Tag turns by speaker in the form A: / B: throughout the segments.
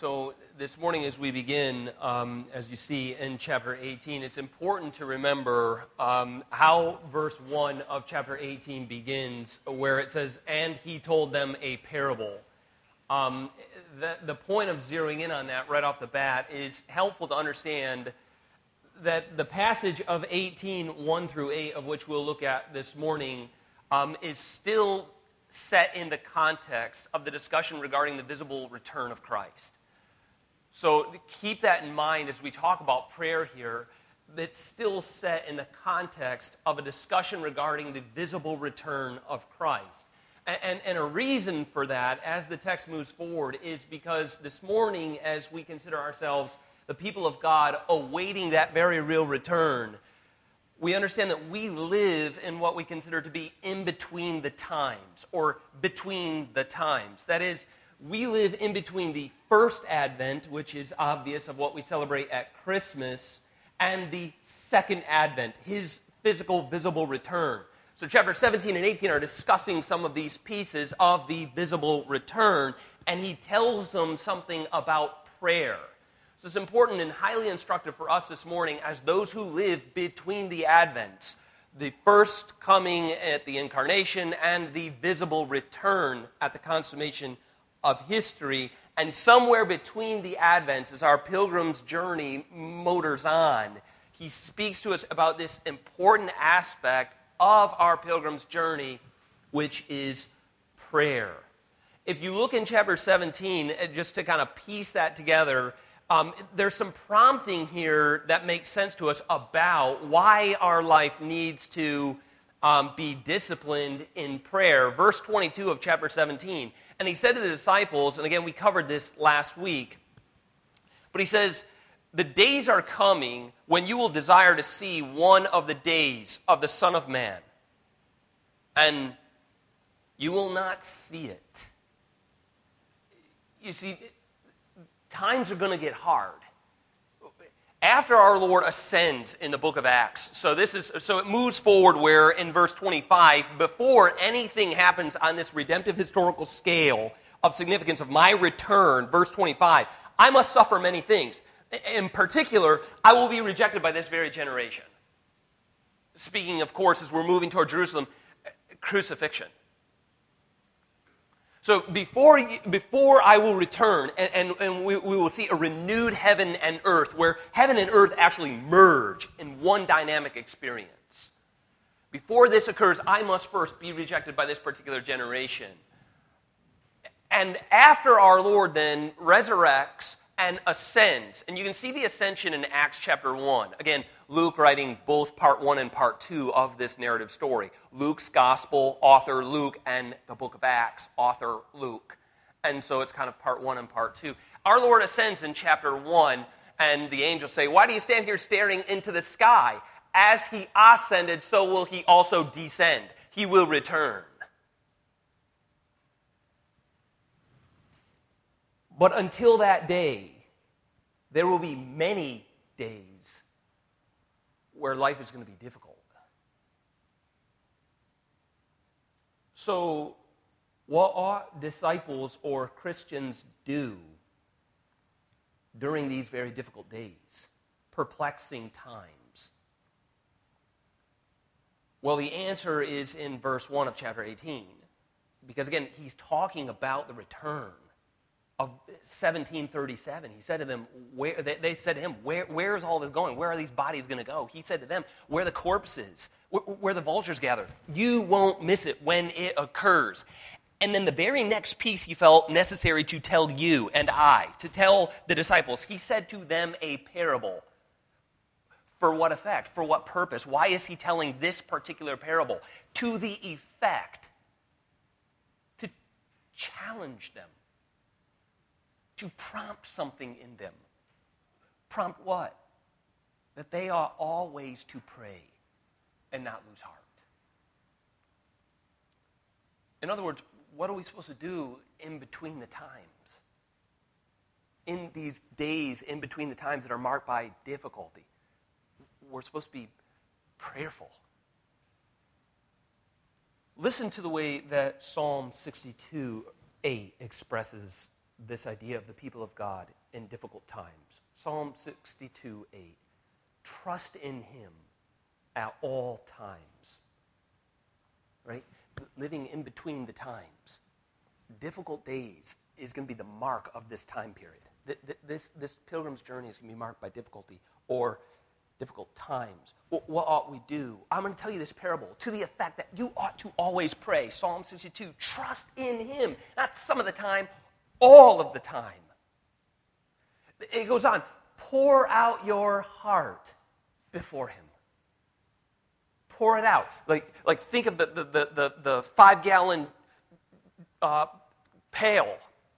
A: So, this morning, as we begin, um, as you see in chapter 18, it's important to remember um, how verse 1 of chapter 18 begins, where it says, And he told them a parable. Um, the, the point of zeroing in on that right off the bat is helpful to understand that the passage of 18, 1 through 8, of which we'll look at this morning, um, is still set in the context of the discussion regarding the visible return of Christ. So keep that in mind as we talk about prayer here. That's still set in the context of a discussion regarding the visible return of Christ. And, and, and, a reason for that, as the text moves forward, is because this morning, as we consider ourselves the people of God awaiting that very real return, we understand that we live in what we consider to be in between the times, or between the times. That is, we live in between the first advent, which is obvious of what we celebrate at Christmas, and the second advent, his physical, visible return. So, chapter 17 and 18 are discussing some of these pieces of the visible return, and he tells them something about prayer. So, it's important and highly instructive for us this morning as those who live between the advents the first coming at the incarnation and the visible return at the consummation of history. And somewhere between the advents, as our pilgrim's journey motors on, he speaks to us about this important aspect of our pilgrim's journey, which is prayer. If you look in chapter 17, uh, just to kind of piece that together, um, there's some prompting here that makes sense to us about why our life needs to um, be disciplined in prayer. Verse 22 of chapter 17 and he said to the disciples, and again, we covered this last week, but he says, The days are coming when you will desire to see one of the days of the Son of Man, and you will not see it. You see, times are going to get hard after our Lord ascends in the book of Acts. So this is so it moves forward where in verse 25, before anything happens on this redemptive historical scale of significance of my return, verse 25, I must suffer many things. In particular, I will be rejected by this very generation. Speaking, of course, as we're moving toward Jerusalem, crucifixion. So before, before I will return, and, and, and we, we will see a renewed heaven and earth, where heaven and earth actually merge in one dynamic experience. Before this occurs, I must first be rejected by this particular generation. And after our Lord then resurrects and ascends. And you can see the ascension in Acts chapter 1. Again, Luke writing both part 1 and part 2 of this narrative story. Luke's gospel, author Luke, and the book of Acts, author Luke. And so it's kind of part 1 and part 2. Our Lord ascends in chapter 1, and the angels say, Why do you stand here staring into the sky? As he ascended, so will he also descend. He will return. But until that day, there will be many days where life is going to be difficult. So, what ought disciples or Christians do during these very difficult days, perplexing times? Well, the answer is in verse 1 of chapter 18. Because again, he's talking about the return of 1737, he said to them, where, they, they said to him, where, where is all this going? Where are these bodies going to go? He said to them, where the corpses, where, where the vultures gather. You won't miss it when it occurs. And then the very next piece he felt necessary to tell you and I, to tell the disciples, he said to them a parable. For what effect? For what purpose? Why is he telling this particular parable? To the effect to challenge them to prompt something in them. Prompt what? That they are always to pray and not lose heart. In other words, what are we supposed to do in between the times? In these days, in between the times that are marked by difficulty, we're supposed to be prayerful. Listen to the way that Psalm 62 8 expresses this idea of the people of God in difficult times. Psalm 62 8. Trust in him at all times. Right? Living in between the times. Difficult days is going to be the mark of this time period. This, this pilgrim's journey is going to be marked by difficulty or difficult times. What, what ought we do? I'm going to tell you this parable to the effect that you ought to always pray. Psalm 62 trust in him, not some of the time, all of the time. It goes on pour out your heart before him. Pour it out. Like, like think of the, the, the, the, the five gallon uh, pail,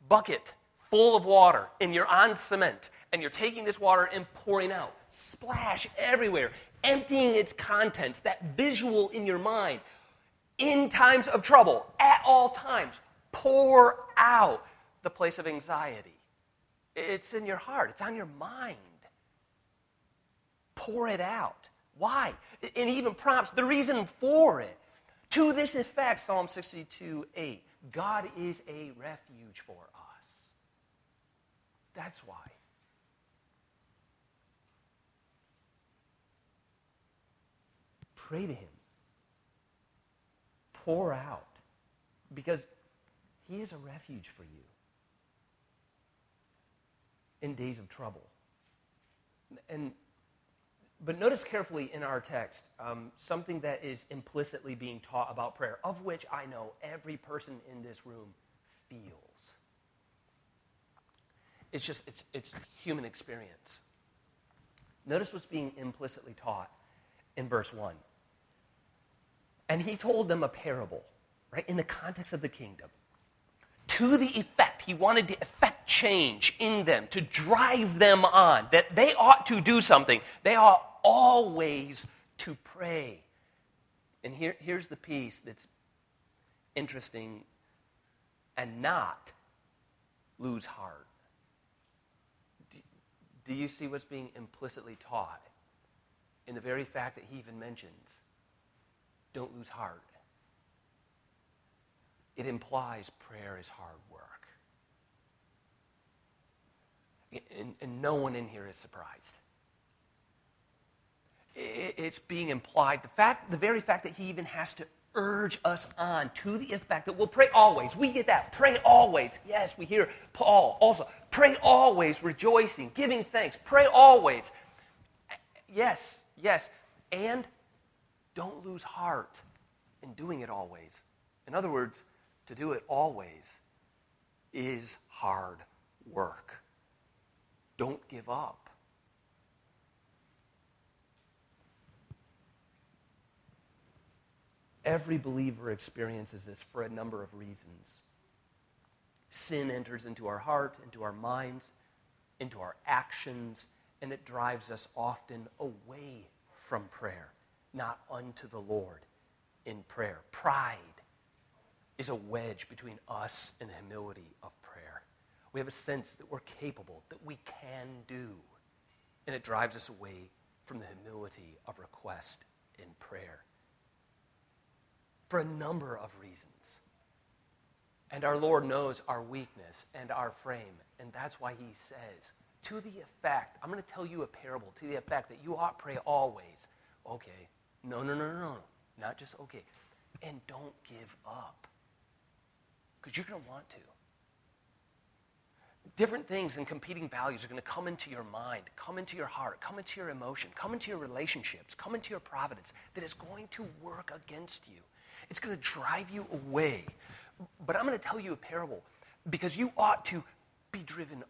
A: bucket full of water, and you're on cement, and you're taking this water and pouring out. Splash everywhere, emptying its contents, that visual in your mind. In times of trouble, at all times, pour out the place of anxiety. It's in your heart, it's on your mind. Pour it out. Why? And even prompts the reason for it. To this effect, Psalm 62 8, God is a refuge for us. That's why. Pray to Him. Pour out. Because He is a refuge for you in days of trouble. And but notice carefully in our text um, something that is implicitly being taught about prayer, of which I know every person in this room feels. It's just it's it's human experience. Notice what's being implicitly taught in verse one. And he told them a parable, right, in the context of the kingdom to the effect, he wanted to effect change in them, to drive them on, that they ought to do something. They ought always to pray. And here, here's the piece that's interesting and not lose heart. Do, do you see what's being implicitly taught in the very fact that he even mentions don't lose heart? it implies prayer is hard work. And, and no one in here is surprised. It's being implied. The fact, the very fact that he even has to urge us on to the effect that we'll pray always. We get that. Pray always. Yes, we hear Paul also. Pray always, rejoicing, giving thanks. Pray always. Yes, yes. And don't lose heart in doing it always. In other words, to do it always is hard work. Don't give up. Every believer experiences this for a number of reasons. Sin enters into our heart, into our minds, into our actions, and it drives us often away from prayer, not unto the Lord in prayer. Pride is a wedge between us and the humility of. We have a sense that we're capable, that we can do, and it drives us away from the humility of request in prayer for a number of reasons. And our Lord knows our weakness and our frame, and that's why he says, to the effect, I'm going to tell you a parable to the effect that you ought pray always. Okay. No, no, no, no, no. Not just okay. And don't give up because you're going to want to. Different things and competing values are going to come into your mind, come into your heart, come into your emotion, come into your relationships, come into your providence that is going to work against you. It's going to drive you away. But I'm going to tell you a parable because you ought to be driven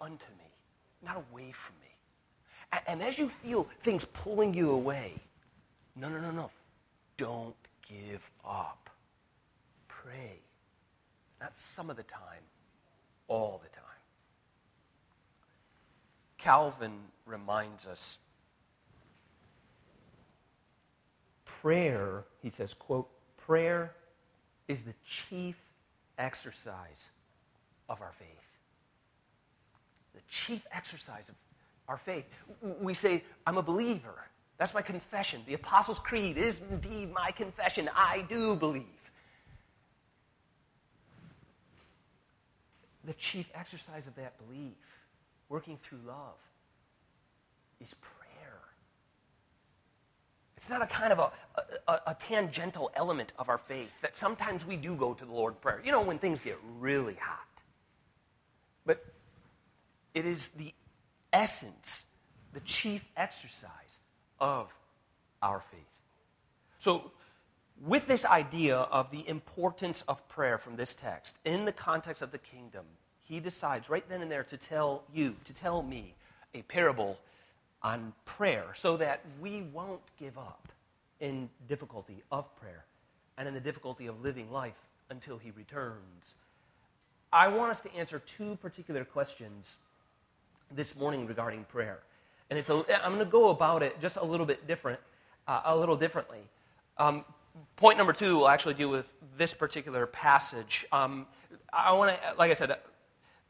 A: unto me, not away from me. And, as you feel things pulling you away, no, no, no, no. Don't give up. Pray. Not some of the time, all the time. Calvin reminds us prayer, he says, quote, prayer is the chief exercise of our faith. The chief exercise of our faith. We say, I'm a believer. That's my confession. The Apostles' Creed is indeed my confession. I do believe. the chief exercise of that belief, working through love, is prayer. It's not a kind of a, a, a, tangential element of our faith that sometimes we do go to the Lord prayer. You know, when things get really hot. But it is the essence, the chief exercise of our faith. So, with this idea of the importance of prayer from this text, in the context of the kingdom, he decides right then and there to tell you, to tell me, a parable on prayer so that we won't give up in difficulty of prayer and in the difficulty of living life until he returns. I want us to answer two particular questions this morning regarding prayer. And it's a, I'm going to go about it just a little bit different, uh, a little differently. Um, point number two will actually deal with this particular passage. Um, I want to, like I said,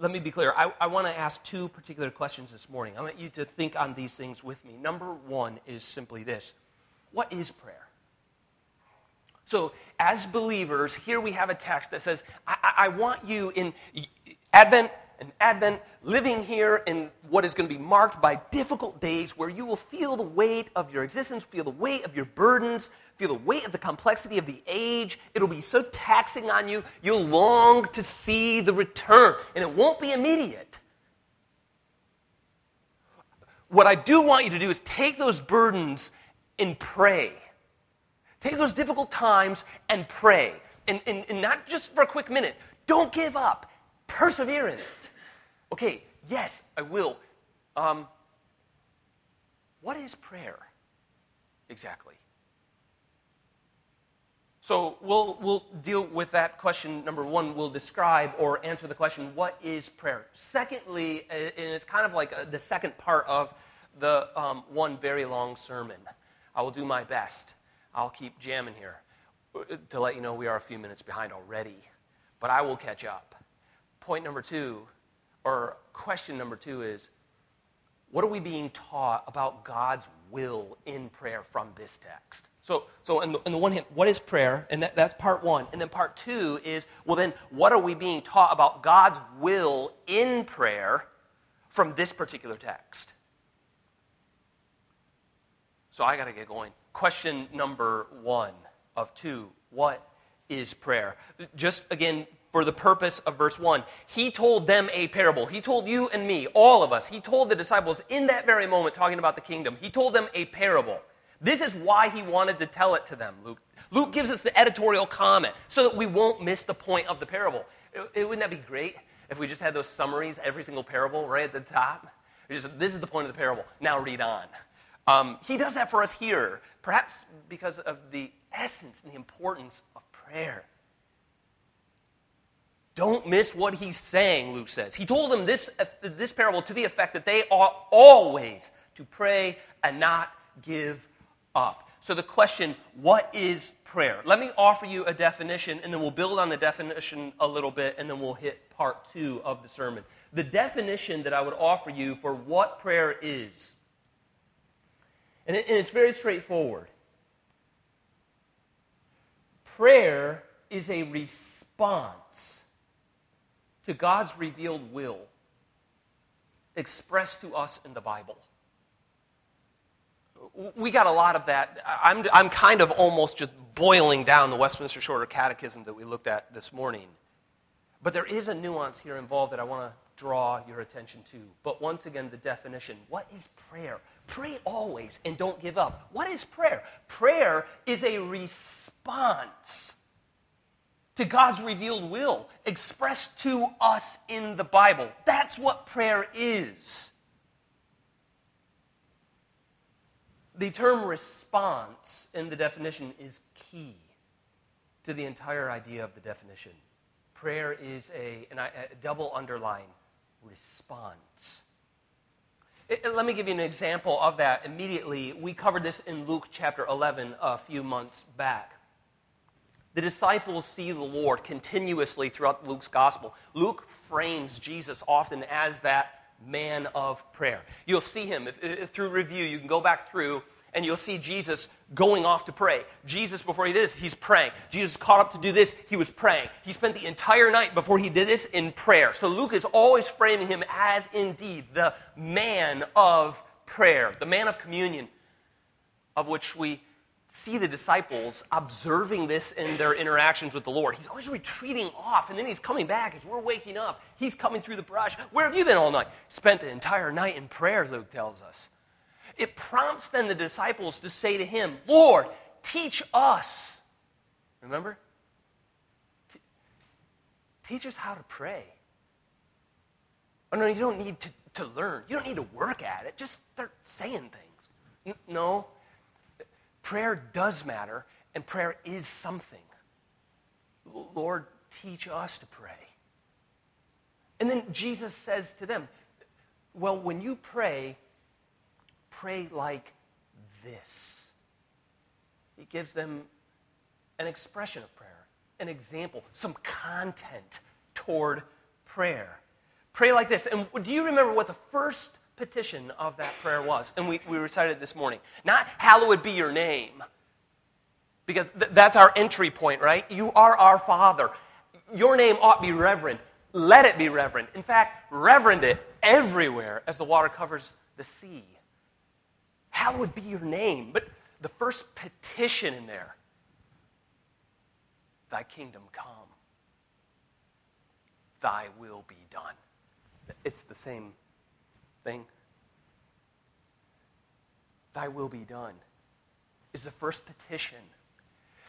A: let me be clear. I, I want to ask two particular questions this morning. I want you to think on these things with me. Number one is simply this What is prayer? So, as believers, here we have a text that says, I, I want you in Advent and Advent, living here in what is going to be marked by difficult days where you will feel the weight of your existence, feel the weight of your burdens, feel the weight of the complexity of the age. It'll be so taxing on you, you'll long to see the return, and it won't be immediate. What I do want you to do is take those burdens and pray. Take those difficult times and pray. And, and, and not just for a quick minute. Don't give up. Persevere in it. Okay, yes, I will. Um, what is prayer exactly? So we'll, we'll deal with that question. Number one, we'll describe or answer the question, what is prayer? Secondly, and it's kind of like a, the second part of the um, one very long sermon. I will do my best. I'll keep jamming here uh, to let you know we are a few minutes behind already, but I will catch up. Point number two or question number two is what are we being taught about God's will in prayer from this text? So, so on, the, on the one hand, what is prayer? And that, that's part one. And then part two is, well, then, what are we being taught about God's will in prayer from this particular text? So I got to get going. Question number one of two What is prayer? Just again, for the purpose of verse 1. He told them a parable. He told you and me, all of us, he told the disciples in that very moment, talking about the kingdom, he told them a parable. This is why he wanted to tell it to them, Luke. Luke gives us the editorial comment so that we won't miss the point of the parable. It, it, wouldn't that be great if we just had those summaries, every single parable, right at the top? Just, this is the point of the parable. Now read on. Um, he does that for us here, perhaps because of the essence and the importance of prayer. Don't miss what he's saying, Luke says. He told them this, uh, this parable to the effect that they ought always to pray and not give up. So, the question, what is prayer? Let me offer you a definition, and then we'll build on the definition a little bit, and then we'll hit part two of the sermon. The definition that I would offer you for what prayer is, and, it, and it's very straightforward prayer is a response to God's revealed will expressed to us in the Bible. We got a lot of that. I'm, I'm kind of almost just boiling down the Westminster Shorter Catechism that we looked at this morning. But there is a nuance here involved that I want to draw your attention to. But once again, the definition what is prayer? Pray always and don't give up. What is prayer? Prayer is a response to God's revealed will expressed to us in the Bible. That's what prayer is. The term response in the definition is key to the entire idea of the definition. Prayer is a, and I, a double underline, response. It, let me give you an example of that immediately. We covered this in Luke chapter 11 a few months back. The disciples see the Lord continuously throughout Luke's gospel. Luke frames Jesus often as that man of prayer. You'll see him if, if, through review. You can go back through and you'll see Jesus going off to pray. Jesus, before he did this, he's praying. Jesus caught up to do this, he was praying. He spent the entire night before he did this in prayer. So Luke is always framing him as indeed the man of prayer, the man of communion, of which we see the disciples observing this in their interactions with the Lord. He's always retreating off, and then he's coming back as we're waking up. He's coming through the brush. Where have you been all night? Spent the entire night in prayer, Luke tells us. It prompts then the disciples to say to him, Lord, teach us. Remember? Teach us how to pray. Oh, no, you don't need to, to learn. You don't need to work at it. Just start saying things. N- no, Prayer does matter, and prayer is something. Lord, teach us to pray. And then Jesus says to them, Well, when you pray, pray like this. He gives them an expression of prayer, an example, some content toward prayer. Pray like this. And do you remember what the first petition of that prayer was. And we, we recited it this morning. Not, hallowed be your name. Because th- that's our entry point, right? You are our Father. Your name ought be reverend. Let it be reverend. In fact, reverend it everywhere as the water covers the sea. Hallowed be your name. But the first petition in there Thy kingdom come, Thy will be done. It's the same Thy will be done is the first petition.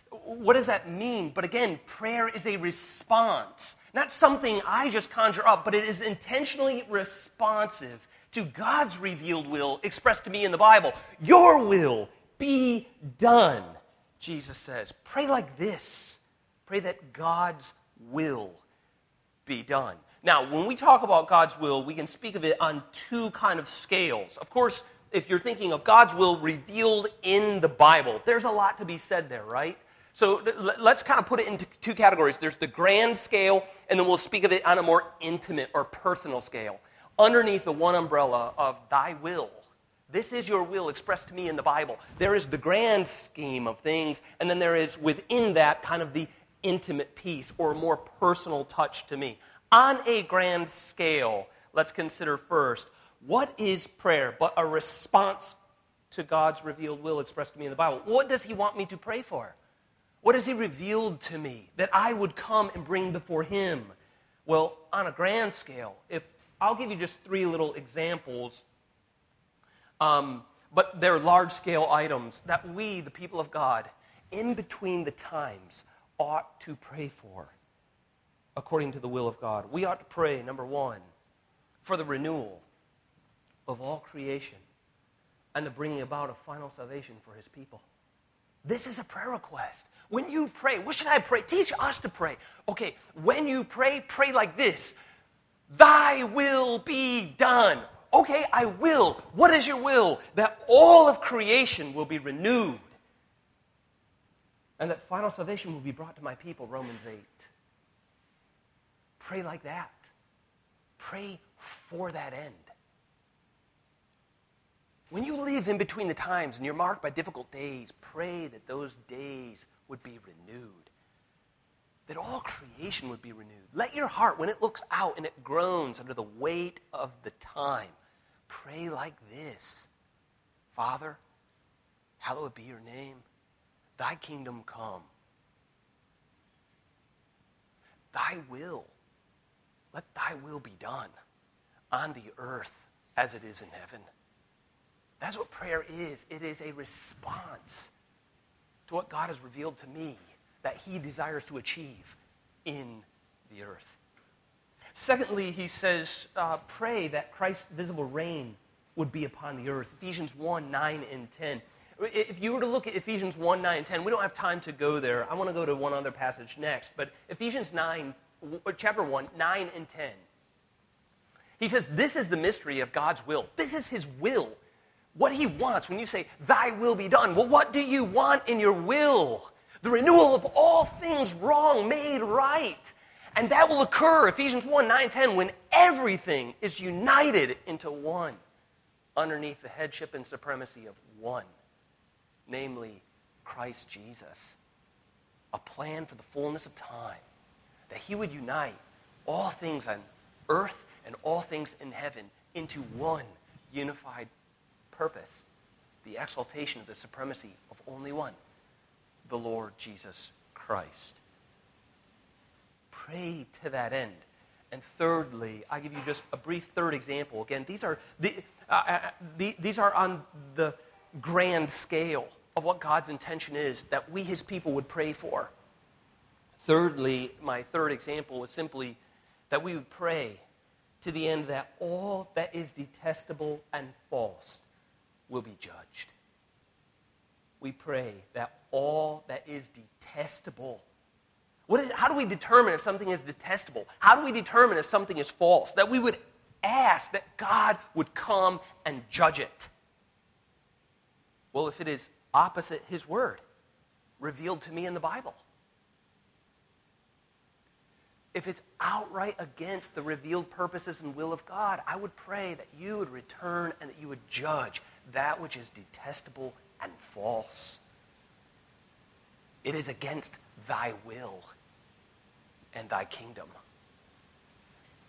A: What does that mean? But again, prayer is a response, not something I just conjure up, but it is intentionally responsive to God's revealed will expressed to me in the Bible. Your will be done, Jesus says. Pray like this pray that God's will be done. Now, when we talk about God's will, we can speak of it on two kind of scales. Of course, if you're thinking of God's will revealed in the Bible, there's a lot to be said there, right? So let's kind of put it into two categories. There's the grand scale, and then we'll speak of it on a more intimate or personal scale. Underneath the one umbrella of thy will, this is your will expressed to me in the Bible. There is the grand scheme of things, and then there is within that kind of the intimate piece or more personal touch to me. On a grand scale, let's consider first what is prayer but a response to God's revealed will expressed to me in the Bible? What does He want me to pray for? What has He revealed to me that I would come and bring before Him? Well, on a grand scale, if I'll give you just three little examples, um, but they're large scale items that we, the people of God, in between the times, ought to pray for according to the will of God. We ought to pray, number one, for the renewal of all creation and the bringing about of final salvation for his people. This is a prayer request. When you pray, what should I pray? Teach us to pray. Okay, when you pray, pray like this Thy will be done. Okay, I will. What is your will? That all of creation will be renewed and that final salvation will be brought to my people, Romans 8. Pray like that. Pray for that end. When you live in between the times and you're marked by difficult days, pray that those days would be renewed. That all creation would be renewed. Let your heart, when it looks out and it groans under the weight of the time, pray like this Father, hallowed be your name. Thy kingdom come. Thy will let thy will be done on the earth as it is in heaven. That's what prayer is. It is a response to what God has revealed to me that he desires to achieve in the earth. Secondly, he says, uh, pray that Christ's visible reign would be upon the earth. Ephesians 1 9 and 10. If you were to look at Ephesians 1 9 and 10, we don't have time to go there. I want to go to one other passage next. But Ephesians 9 chapter 1, 9 and 10. He says, This is the mystery of God's will. This is His will. What He wants when you say, Thy will be done. Well, what do you want in your will? The renewal of all things wrong made right. And that will occur, Ephesians 1 9 10, when everything is united into one underneath the headship and supremacy of one namely Christ Jesus. A plan for the fullness of time, that he would unite all things on earth and all things in heaven into one unified purpose the exaltation of the supremacy of only one, the Lord Jesus Christ. Pray to that end. And thirdly, I give you just a brief third example. Again, these are, the, uh, uh, the, these are on the grand scale of what God's intention is that we, his people, would pray for. Thirdly, my third example is simply that we would pray to the end that all that is detestable and false will be judged. We pray that all that is detestable. What is, how do we determine if something is detestable? How do we determine if something is false? That we would ask that God would come and judge it. Well, if it is opposite His word, revealed to me in the Bible, if it's outright against the revealed purposes and will of God, I would pray that you would return and that you would judge that which is detestable and false. It is against thy will and thy kingdom.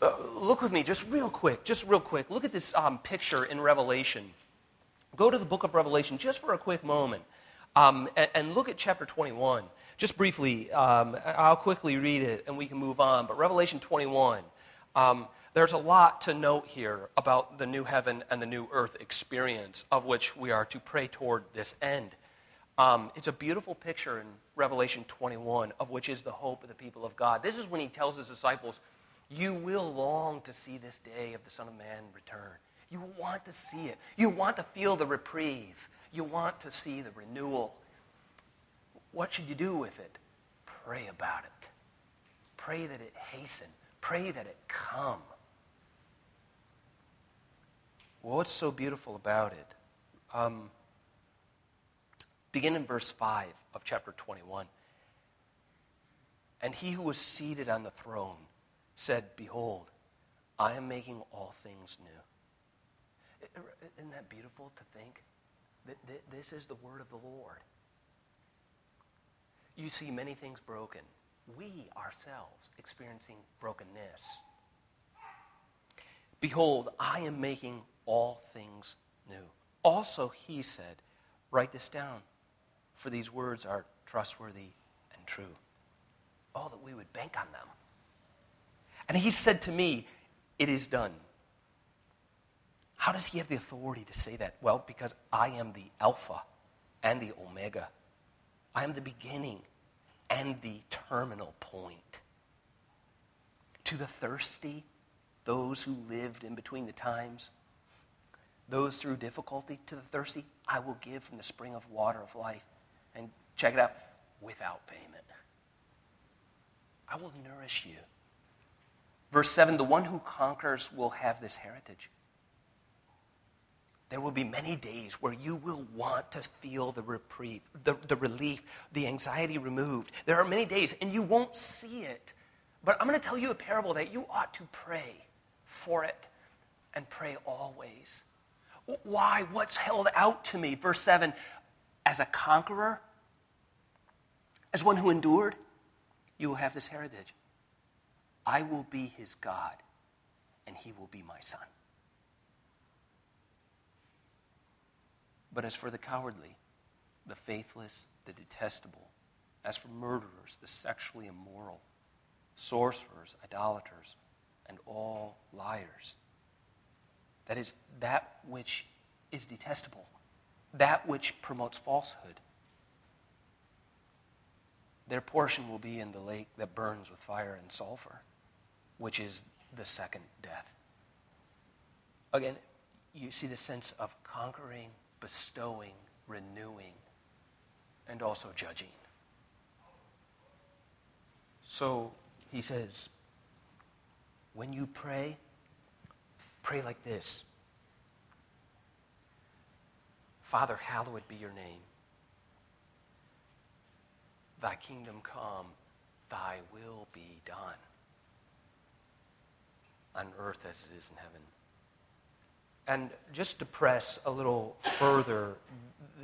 A: Uh, look with me just real quick, just real quick. Look at this um, picture in Revelation. Go to the book of Revelation just for a quick moment um, and, and, look at chapter 21. Just briefly, um, I'll quickly read it and we can move on. But Revelation 21, um, there's a lot to note here about the new heaven and the new earth experience of which we are to pray toward this end. Um, it's a beautiful picture in Revelation 21 of which is the hope of the people of God. This is when he tells his disciples, You will long to see this day of the Son of Man return. You will want to see it. You want to feel the reprieve. You want to see the renewal. What should you do with it? Pray about it. Pray that it hasten. Pray that it come. Well, what's so beautiful about it? Um, begin in verse 5 of chapter 21. And he who was seated on the throne said, Behold, I am making all things new. Isn't that beautiful to think? This is the word of the Lord you see many things broken. We ourselves experiencing brokenness. Behold, I am making all things new. Also, he said, Write this down, for these words are trustworthy and true. Oh, that we would bank on them. And he said to me, It is done. How does he have the authority to say that? Well, because I am the Alpha and the Omega. I am the beginning and the terminal point. To the thirsty, those who lived in between the times, those through difficulty, to the thirsty, I will give from the spring of water of life. And check it out, without payment. I will nourish you. Verse 7 the one who conquers will have this heritage. There will be many days where you will want to feel the reprieve, the, the relief, the anxiety removed. There are many days, and you won't see it. But I'm going to tell you a parable that you ought to pray for it and pray always. Why? What's held out to me? Verse 7 As a conqueror, as one who endured, you will have this heritage. I will be his God, and he will be my son. But as for the cowardly, the faithless, the detestable, as for murderers, the sexually immoral, sorcerers, idolaters, and all liars, that is, that which is detestable, that which promotes falsehood, their portion will be in the lake that burns with fire and sulfur, which is the second death. Again, you see the sense of conquering bestowing, renewing, and also judging. So he says, when you pray, pray like this Father, hallowed be your name. Thy kingdom come, thy will be done on earth as it is in heaven. And just to press a little further,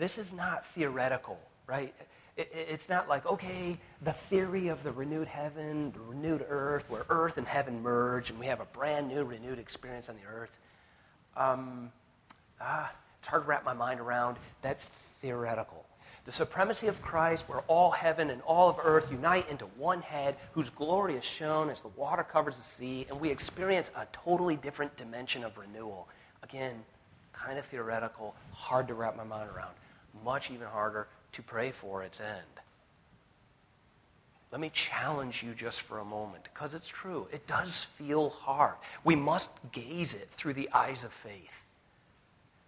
A: this is not theoretical, right? It, it's not like, okay, the theory of the renewed heaven, the renewed earth, where earth and heaven merge and we have a brand new renewed experience on the earth. Um, ah, it's hard to wrap my mind around. That's theoretical. The supremacy of Christ, where all heaven and all of earth unite into one head, whose glory is shown as the water covers the sea, and we experience a totally different dimension of renewal. Again, kind of theoretical, hard to wrap my mind around. Much even harder to pray for its end. Let me challenge you just for a moment, because it's true. It does feel hard. We must gaze it through the eyes of faith.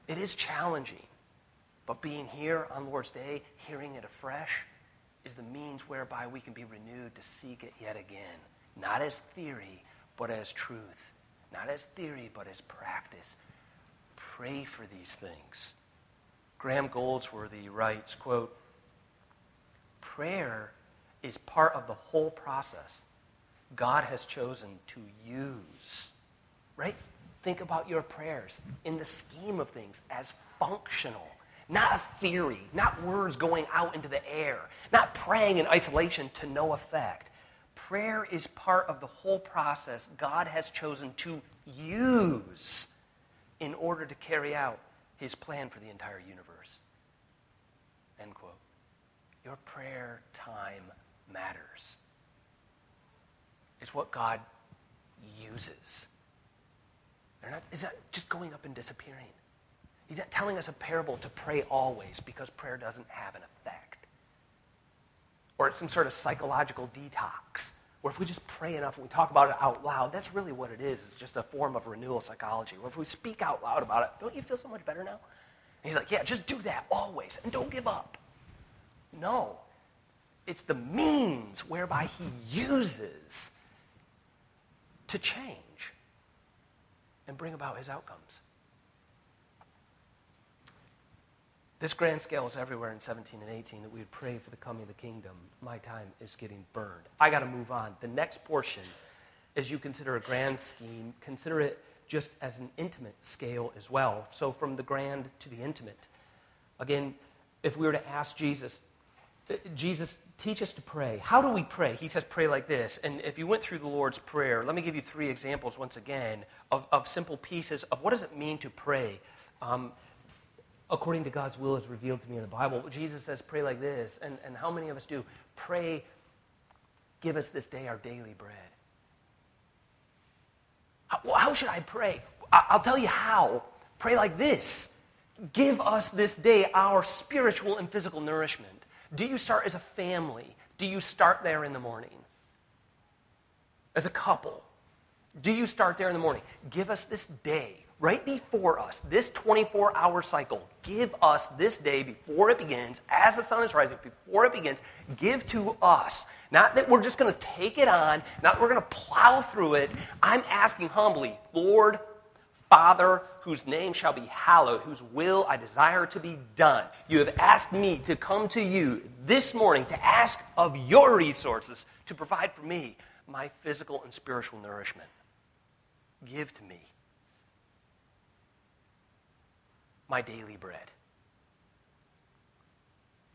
A: It is challenging. But being here on Lord's Day, hearing it afresh, is the means whereby we can be renewed to seek it yet again. Not as theory, but as truth. Not as theory, but as practice. Pray for these things. Graham Goldsworthy writes, quote, prayer is part of the whole process God has chosen to use. Right? Think about your prayers in the scheme of things as functional, not a theory, not words going out into the air, not praying in isolation to no effect. Prayer is part of the whole process God has chosen to use in order to carry out his plan for the entire universe. End quote. Your prayer time matters. It's what God uses. They're not, is that just going up and disappearing? He's not telling us a parable to pray always because prayer doesn't have an effect. Or it's some sort of psychological detox. Or if we just pray enough and we talk about it out loud, that's really what it is. It's just a form of renewal psychology. Or if we speak out loud about it, don't you feel so much better now? And he's like, yeah, just do that always and don't give up. No. It's the means whereby he uses to change and bring about his outcomes. This grand scale is everywhere in 17 and 18 that we would pray for the coming of the kingdom. My time is getting burned. I got to move on. The next portion, as you consider a grand scheme, consider it just as an intimate scale as well. So from the grand to the intimate. Again, if we were to ask Jesus, uh, Jesus, teach us to pray. How do we pray? He says, pray like this. And if you went through the Lord's Prayer, let me give you three examples once again of, of simple pieces of what does it mean to pray. Um, according to God's will as revealed to me in the Bible. Jesus says, pray like this. And, and how many of us do? Pray, give us this day our daily bread. How, how should I pray? I'll tell you how. Pray like this Give us this day our spiritual and physical nourishment. Do you start as a family? Do you start there in the morning? As a couple? Do you start there in the morning? Give us this day right before us, this 24 hour cycle, give us this day before it begins, as the sun is rising, before it begins, give to us. Not that we're just going to take it on, not that we're going to plow through it. I'm asking humbly, Lord, Father, whose name shall be hallowed, whose will I desire to be done. You have asked me to come to you this morning to ask of your resources to provide for me my physical and spiritual nourishment. Give to me my daily bread.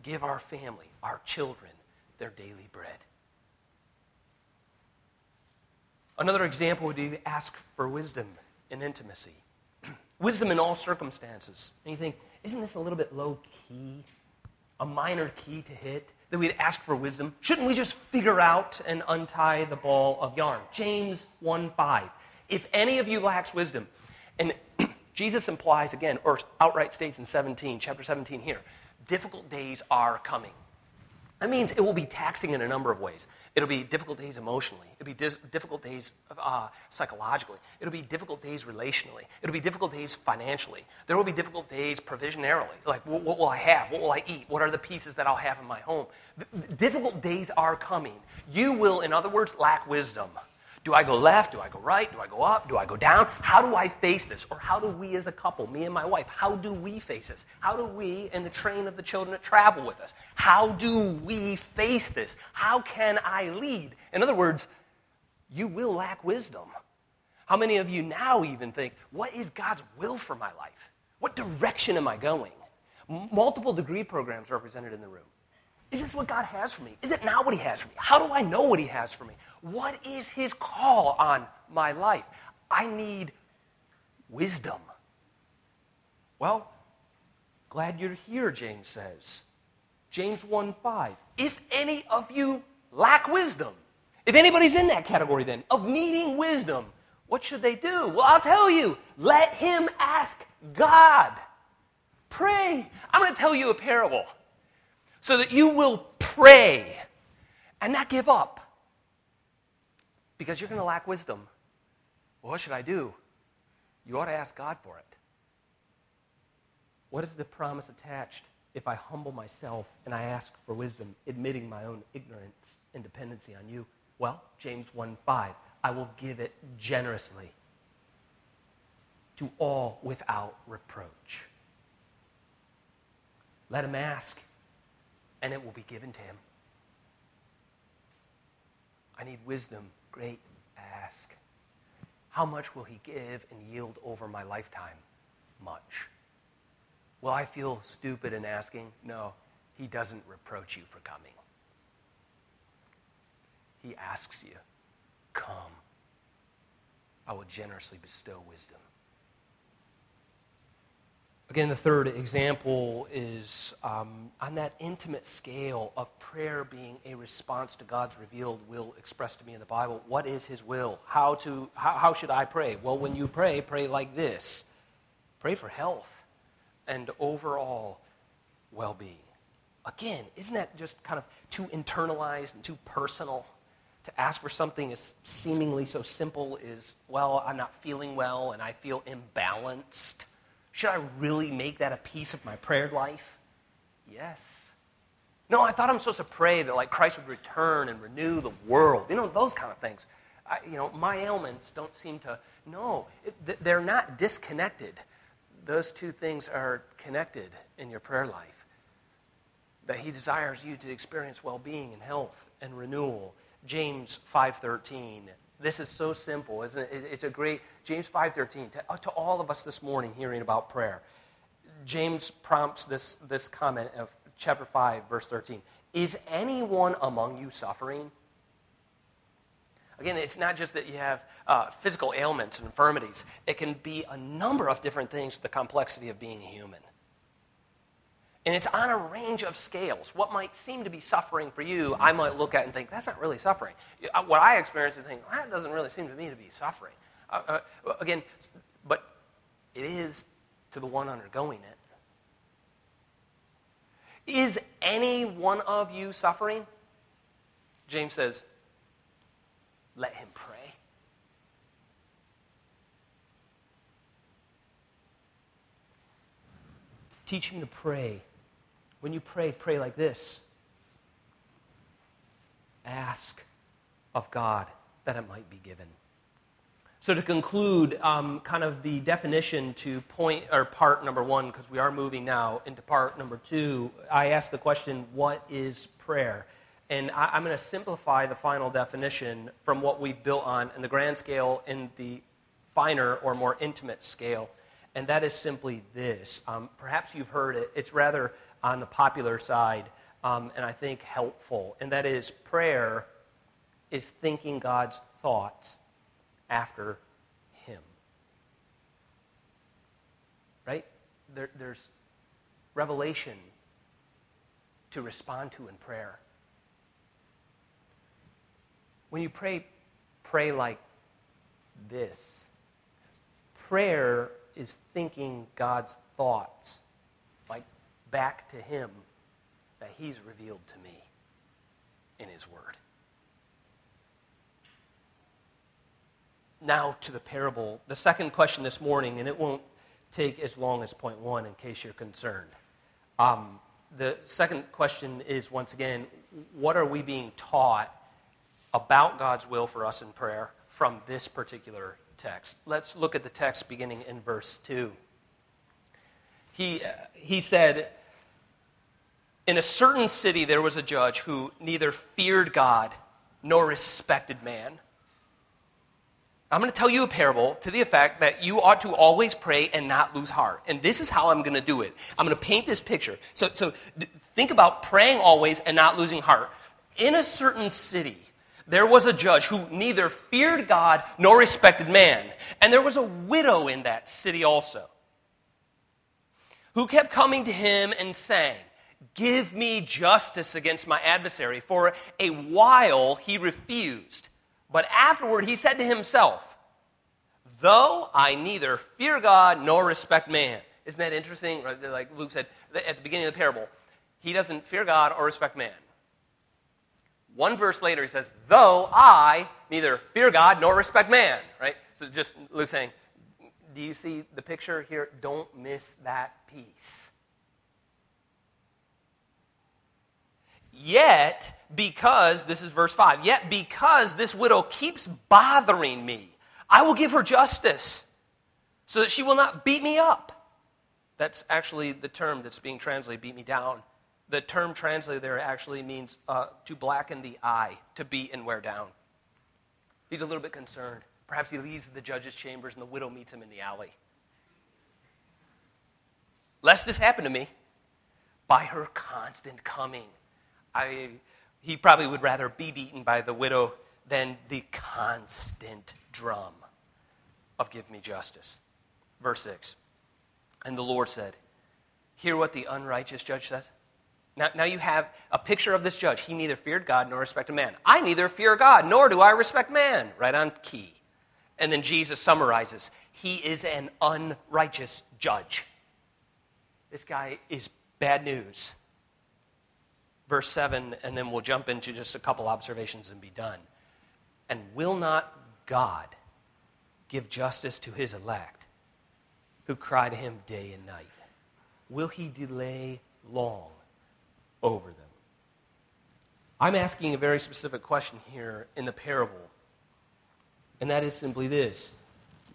A: Give our family, our children, their daily bread. Another example would be ask for wisdom and intimacy. wisdom in all circumstances. And you think, isn't this a little bit low key? A minor key to hit? That we'd ask for wisdom? Shouldn't we just figure out and untie the ball of yarn? James 1 5. If any of you lacks wisdom, and Jesus implies again, or outright states in 17, chapter 17 here, difficult days are coming. That means it will be taxing in a number of ways. It'll be difficult days emotionally. It'll be dis- difficult days uh, psychologically. It'll be difficult days relationally. It'll be difficult days financially. There will be difficult days provisionarily. Like, what, what will I have? What will I eat? What are the pieces that I'll have in my home? Difficult days are coming. You will, in other words, lack wisdom. Do I go left? Do I go right? Do I go up? Do I go down? How do I face this? Or how do we as a couple, me and my wife, how do we face this? How do we and the train of the children that travel with us? How do we face this? How can I lead? In other words, you will lack wisdom. How many of you now even think, what is God's will for my life? What direction am I going? Multiple degree programs represented in the room. Is this what God has for me? Is it not what He has for me? How do I know what He has for me? What is His call on my life? I need wisdom. Well, glad you're here, James says. James 1 5. If any of you lack wisdom, if anybody's in that category then of needing wisdom, what should they do? Well, I'll tell you let him ask God. Pray. I'm going to tell you a parable so that you will pray and not give up because you're going to lack wisdom. Well, what should I do? You ought to ask God for it. What is the promise attached if I humble myself and I ask for wisdom, admitting my own ignorance and dependency on you? Well, James 1 5, I will give it generously to all without reproach. Let him ask, and it will be given to him. I need wisdom. Great. Ask. How much will he give and yield over my lifetime? Much. Will I feel stupid in asking? No. He doesn't reproach you for coming. He asks you, Come. I will generously bestow wisdom. Again, the third example is um, on that intimate scale of prayer being a response to God's revealed will expressed to me in the Bible. What is His will? How, to, how, how should I pray? Well, when you pray, pray like this pray for health and overall well being. Again, isn't that just kind of too internalized and too personal? To ask for something as seemingly so simple as, well, I'm not feeling well and I feel imbalanced should I really make that a piece of my prayer life? Yes. No, I thought I'm supposed to pray that like Christ would return and renew the world. You know, those kind of things. I, you know, my ailments don't seem to. No, it, they're not disconnected. Those two things are connected in your prayer life. That He desires you to experience well-being and health and renewal. James 5:13 this is so simple, isn't it? It's a great, James 5.13, to, uh, to all of us this morning hearing about prayer. James prompts this, this comment of chapter 5, verse 13. Is anyone among you suffering? Again, it's not just that you have uh, physical ailments and infirmities. It can be a number of different things, the complexity of being human. And it's on a range of scales. What might seem to be suffering for you, I might look at and think, that's not really suffering. Uh, what I experience and think, that doesn't really seem to me to be suffering. Uh, uh, again, but it is to the one undergoing it. Is any one of you suffering? James says, let him pray. Teach him to pray when you pray, pray like this Ask of God that it might be given. So, to conclude, um, kind of the definition to point or part number one, because we are moving now into part number two, I asked the question, What is prayer? And I, am going to simplify the final definition from what we've built on in the grand scale in the finer or more intimate scale. And that is simply this. Um, perhaps you've heard it. It's rather on the popular side, um, and I think helpful, and that is prayer is thinking God's thoughts after Him. Right? There, there's revelation to respond to in prayer. When you pray, pray like this. Prayer is thinking God's thoughts back to Him that He's revealed to me in His Word. Now to the parable. The second question this morning, and it won't take as long as point one in case you're concerned. Um, the second question is once again, what are we being taught about God's will for us in prayer from this particular text? Let's look at the text beginning in verse 2. He, he said, in a certain city, there was a judge who neither feared God nor respected man. I'm going to tell you a parable to the effect that you ought to always pray and not lose heart. And this is how I'm going to do it. I'm going to paint this picture. So, so think about praying always and not losing heart. In a certain city, there was a judge who neither feared God nor respected man. And there was a widow in that city also who kept coming to him and saying, Give me justice against my adversary. For a while he refused. But afterward he said to himself, Though I neither fear God nor respect man. Isn't that interesting? Like Luke said at the beginning of the parable, he doesn't fear God or respect man. One verse later, he says, Though I neither fear God nor respect man. Right? So just Luke saying, Do you see the picture here? Don't miss that piece. Yet, because, this is verse 5, yet because this widow keeps bothering me, I will give her justice so that she will not beat me up. That's actually the term that's being translated, beat me down. The term translated there actually means uh, to blacken the eye, to beat and wear down. He's a little bit concerned. Perhaps he leaves the judge's chambers and the widow meets him in the alley. Lest this happen to me, by her constant coming I, he probably would rather be beaten by the widow than the constant drum of give me justice. Verse 6. And the Lord said, Hear what the unrighteous judge says. Now, now you have a picture of this judge. He neither feared God nor respected man. I neither fear God nor do I respect man. Right on key. And then Jesus summarizes He is an unrighteous judge. This guy is bad news verse 7, and then we'll jump into just a couple observations and be done. And will not God give justice to his elect who cry to him day and night? Will he delay long over them? I'm asking a very specific question here in the parable, and that is simply this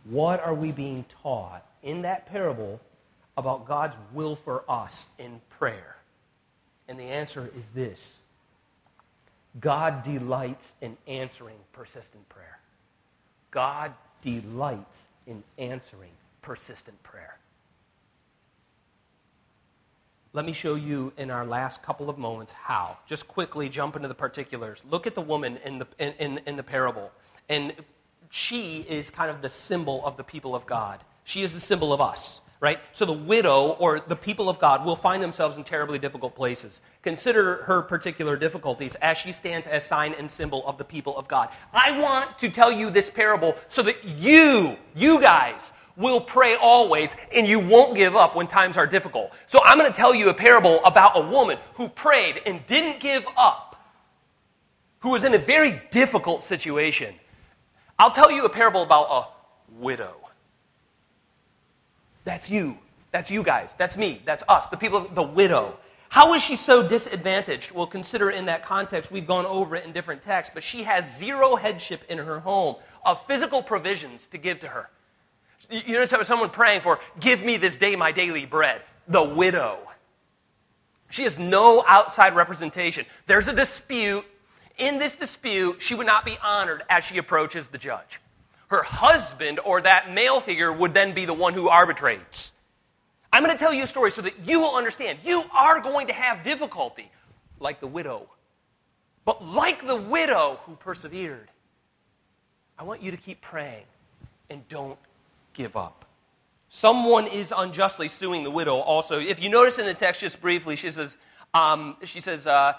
A: What are we being taught in that parable about God's will for us in prayer? And the answer is this God delights in answering persistent prayer. God delights in answering persistent prayer. Let me show you in our last couple of moments how. Just quickly jump into the particulars. Look at the woman in the, in, in, in the parable. And she is kind of the symbol of the people of God, she is the symbol of us right? So the widow or the people of God will find themselves in terribly difficult places. Consider her particular difficulties as she stands as sign and symbol of the people of God. I want to tell you this parable so that you, you guys, will pray always and you won't give up when times are difficult. So I'm going to tell you a parable about a woman who prayed and didn't give up, who was in a very difficult situation. I'll tell you a parable about a widow that's you. That's you guys. That's me. That's us. The people, the widow. How is she so disadvantaged? Well, consider in that context, we've gone over it in different texts, but she has zero headship in her home of physical provisions to give to her. You know, someone praying for, give me this day my daily bread. The widow. She has no outside representation. There's a dispute. In this dispute, she would not be honored as she approaches the judge her husband or that male figure would then be the one who arbitrates. I'm going to tell you a story so that you will understand. You are going to have difficulty, like the widow. But like the widow who persevered, I want you to keep praying and don't give up. Someone is unjustly suing the widow also. If you notice in the text, just briefly, she says, um, she says, uh,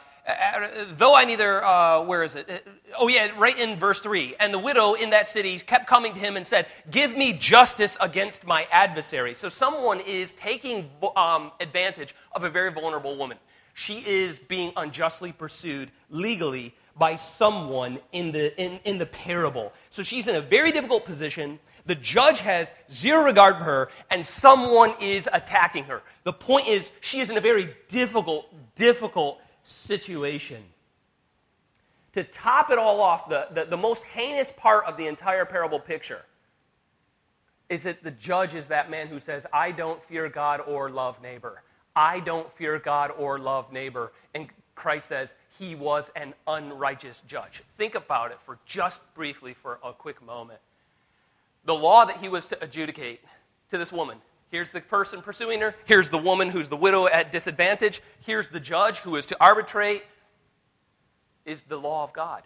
A: though I neither, uh, where is it? Oh, yeah, right in verse 3. And the widow in that city kept coming to him and said, Give me justice against my adversary. So someone is taking um, advantage of a very vulnerable woman. She is being unjustly pursued legally by someone in the, in, in the parable. So she's in a very difficult position. The judge has zero regard for her, and someone is attacking her. The point is, she is in a very difficult, difficult situation. To top it all off, the, the, the, most heinous part of the entire parable picture is that the judge is that man who says, I don't fear God or love neighbor. I don't fear God or love neighbor. And Christ says, he was an unrighteous judge. Think about it for just briefly for a quick moment. the law that he was to adjudicate to this woman. Here's the person pursuing her. Here's the woman who's the widow at disadvantage. Here's the judge who is to arbitrate. Is the law of God.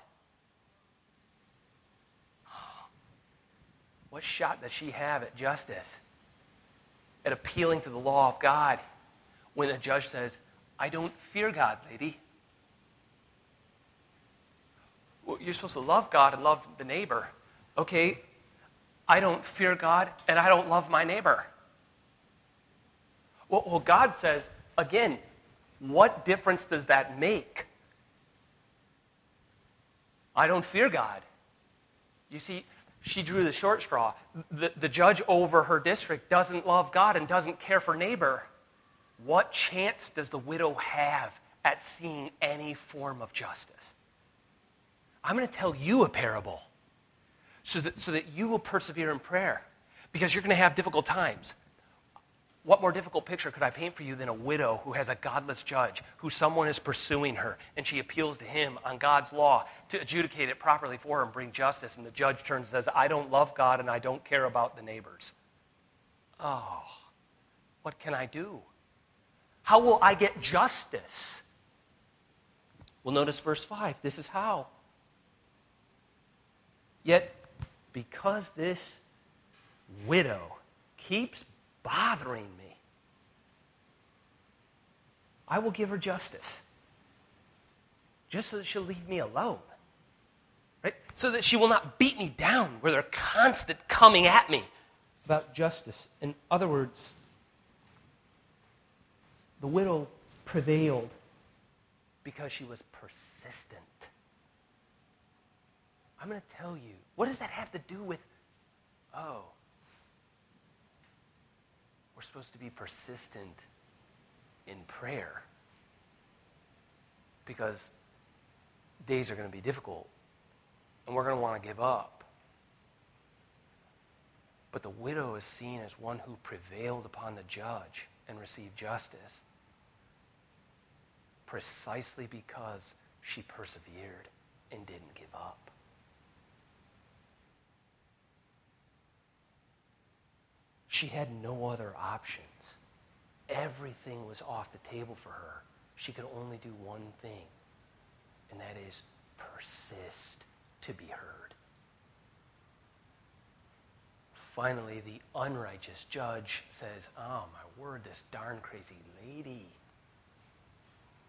A: What shot does she have at justice? At appealing to the law of God when a judge says, I don't fear God, lady. Well, you're supposed to love God and love the neighbor. Okay, I don't fear God and I don't love my neighbor. Well, well, God says, again, what difference does that make? I don't fear God. You see, she drew the short straw. The, the judge over her district doesn't love God and doesn't care for neighbor. What chance does the widow have at seeing any form of justice? I'm going to tell you a parable so that, so that you will persevere in prayer because you're going to have difficult times. What more difficult picture could I paint for you than a widow who has a godless judge, who someone is pursuing her, and she appeals to him on God's law to adjudicate it properly for her and bring justice, and the judge turns and says, I don't love God and I don't care about the neighbors. Oh, what can I do? How will I get justice? Well, notice verse 5. This is how. Yet, because this widow keeps bothering me. I will give her justice. Just so that she'll leave me alone. Right? So that she will not beat me down where they're constant coming at me about justice. In other words, the widow prevailed because she was persistent. I'm going to tell you, what does that have to do with, oh, we're supposed to be persistent in prayer because days are going to be difficult and we're going to want to give up. But the widow is seen as one who prevailed upon the judge and received justice precisely because she persevered and didn't give up. She had no other options. Everything was off the table for her. She could only do one thing, and that is persist to be heard. Finally, the unrighteous judge says, Oh, my word, this darn crazy lady.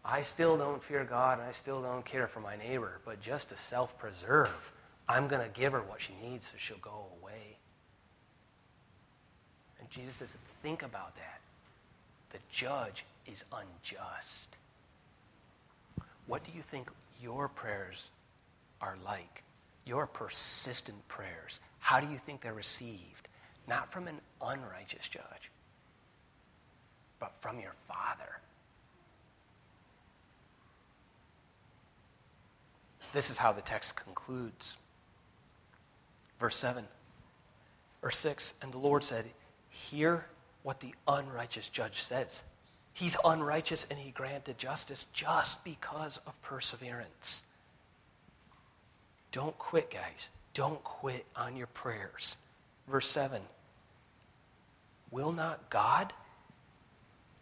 A: I still don't fear God and I still don't care for my neighbor, but just to self preserve, I'm going to give her what she needs so she'll go away. Jesus says, think about that. The judge is unjust. What do you think your prayers are like? Your persistent prayers. How do you think they're received? Not from an unrighteous judge, but from your Father. This is how the text concludes. Verse 7 or 6 And the Lord said, hear what the unrighteous judge says. He's unrighteous and he granted justice just because of perseverance. Don't quit, guys. Don't quit on your prayers. Verse 7 Will not God,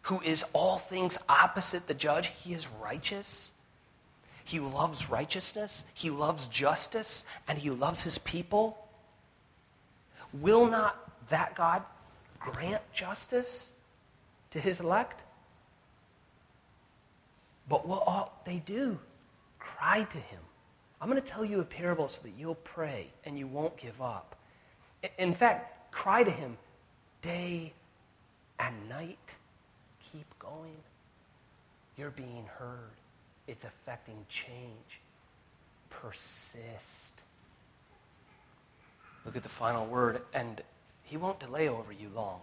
A: who is all things opposite the judge, he is righteous? He loves righteousness, he loves justice, and he loves his people. Will not that God grant justice to his elect? But what ought they do? Cry to him. I'm going to tell you a parable so that you'll pray and you won't give up. In fact, cry to him day and night. Keep going. You're being heard. It's affecting change. Persist. Look at the final word. And he won't delay over you long.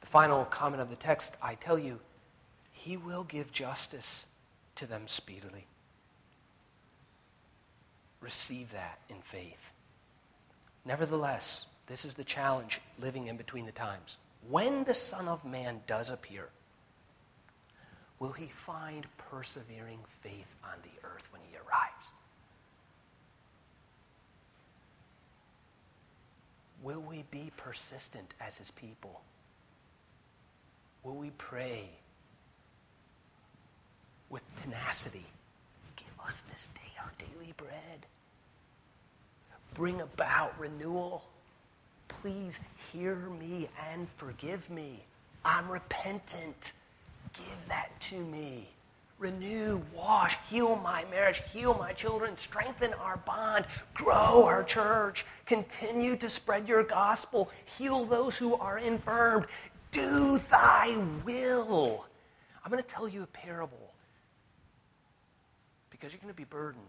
A: The final comment of the text I tell you, He will give justice to them speedily. Receive that in faith. Nevertheless, this is the challenge living in between the times. When the Son of Man does appear, will he find persevering faith on the earth when he arrives? Will we be persistent as his people? Will we pray with tenacity? Give us this day our daily bread. Bring about renewal. Please hear me and forgive me. I'm repentant. Give that to me. Renew, wash, heal my marriage, heal my children, strengthen our bond, grow our church, continue to spread your gospel, heal those who are infirmed. Do thy will. I'm going to tell you a parable because you're going to be burdened.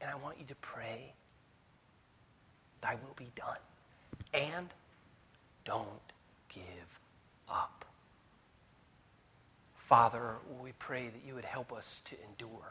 A: And I want you to pray, Thy will be done. And don't give up. Father, we pray that you would help us to endure.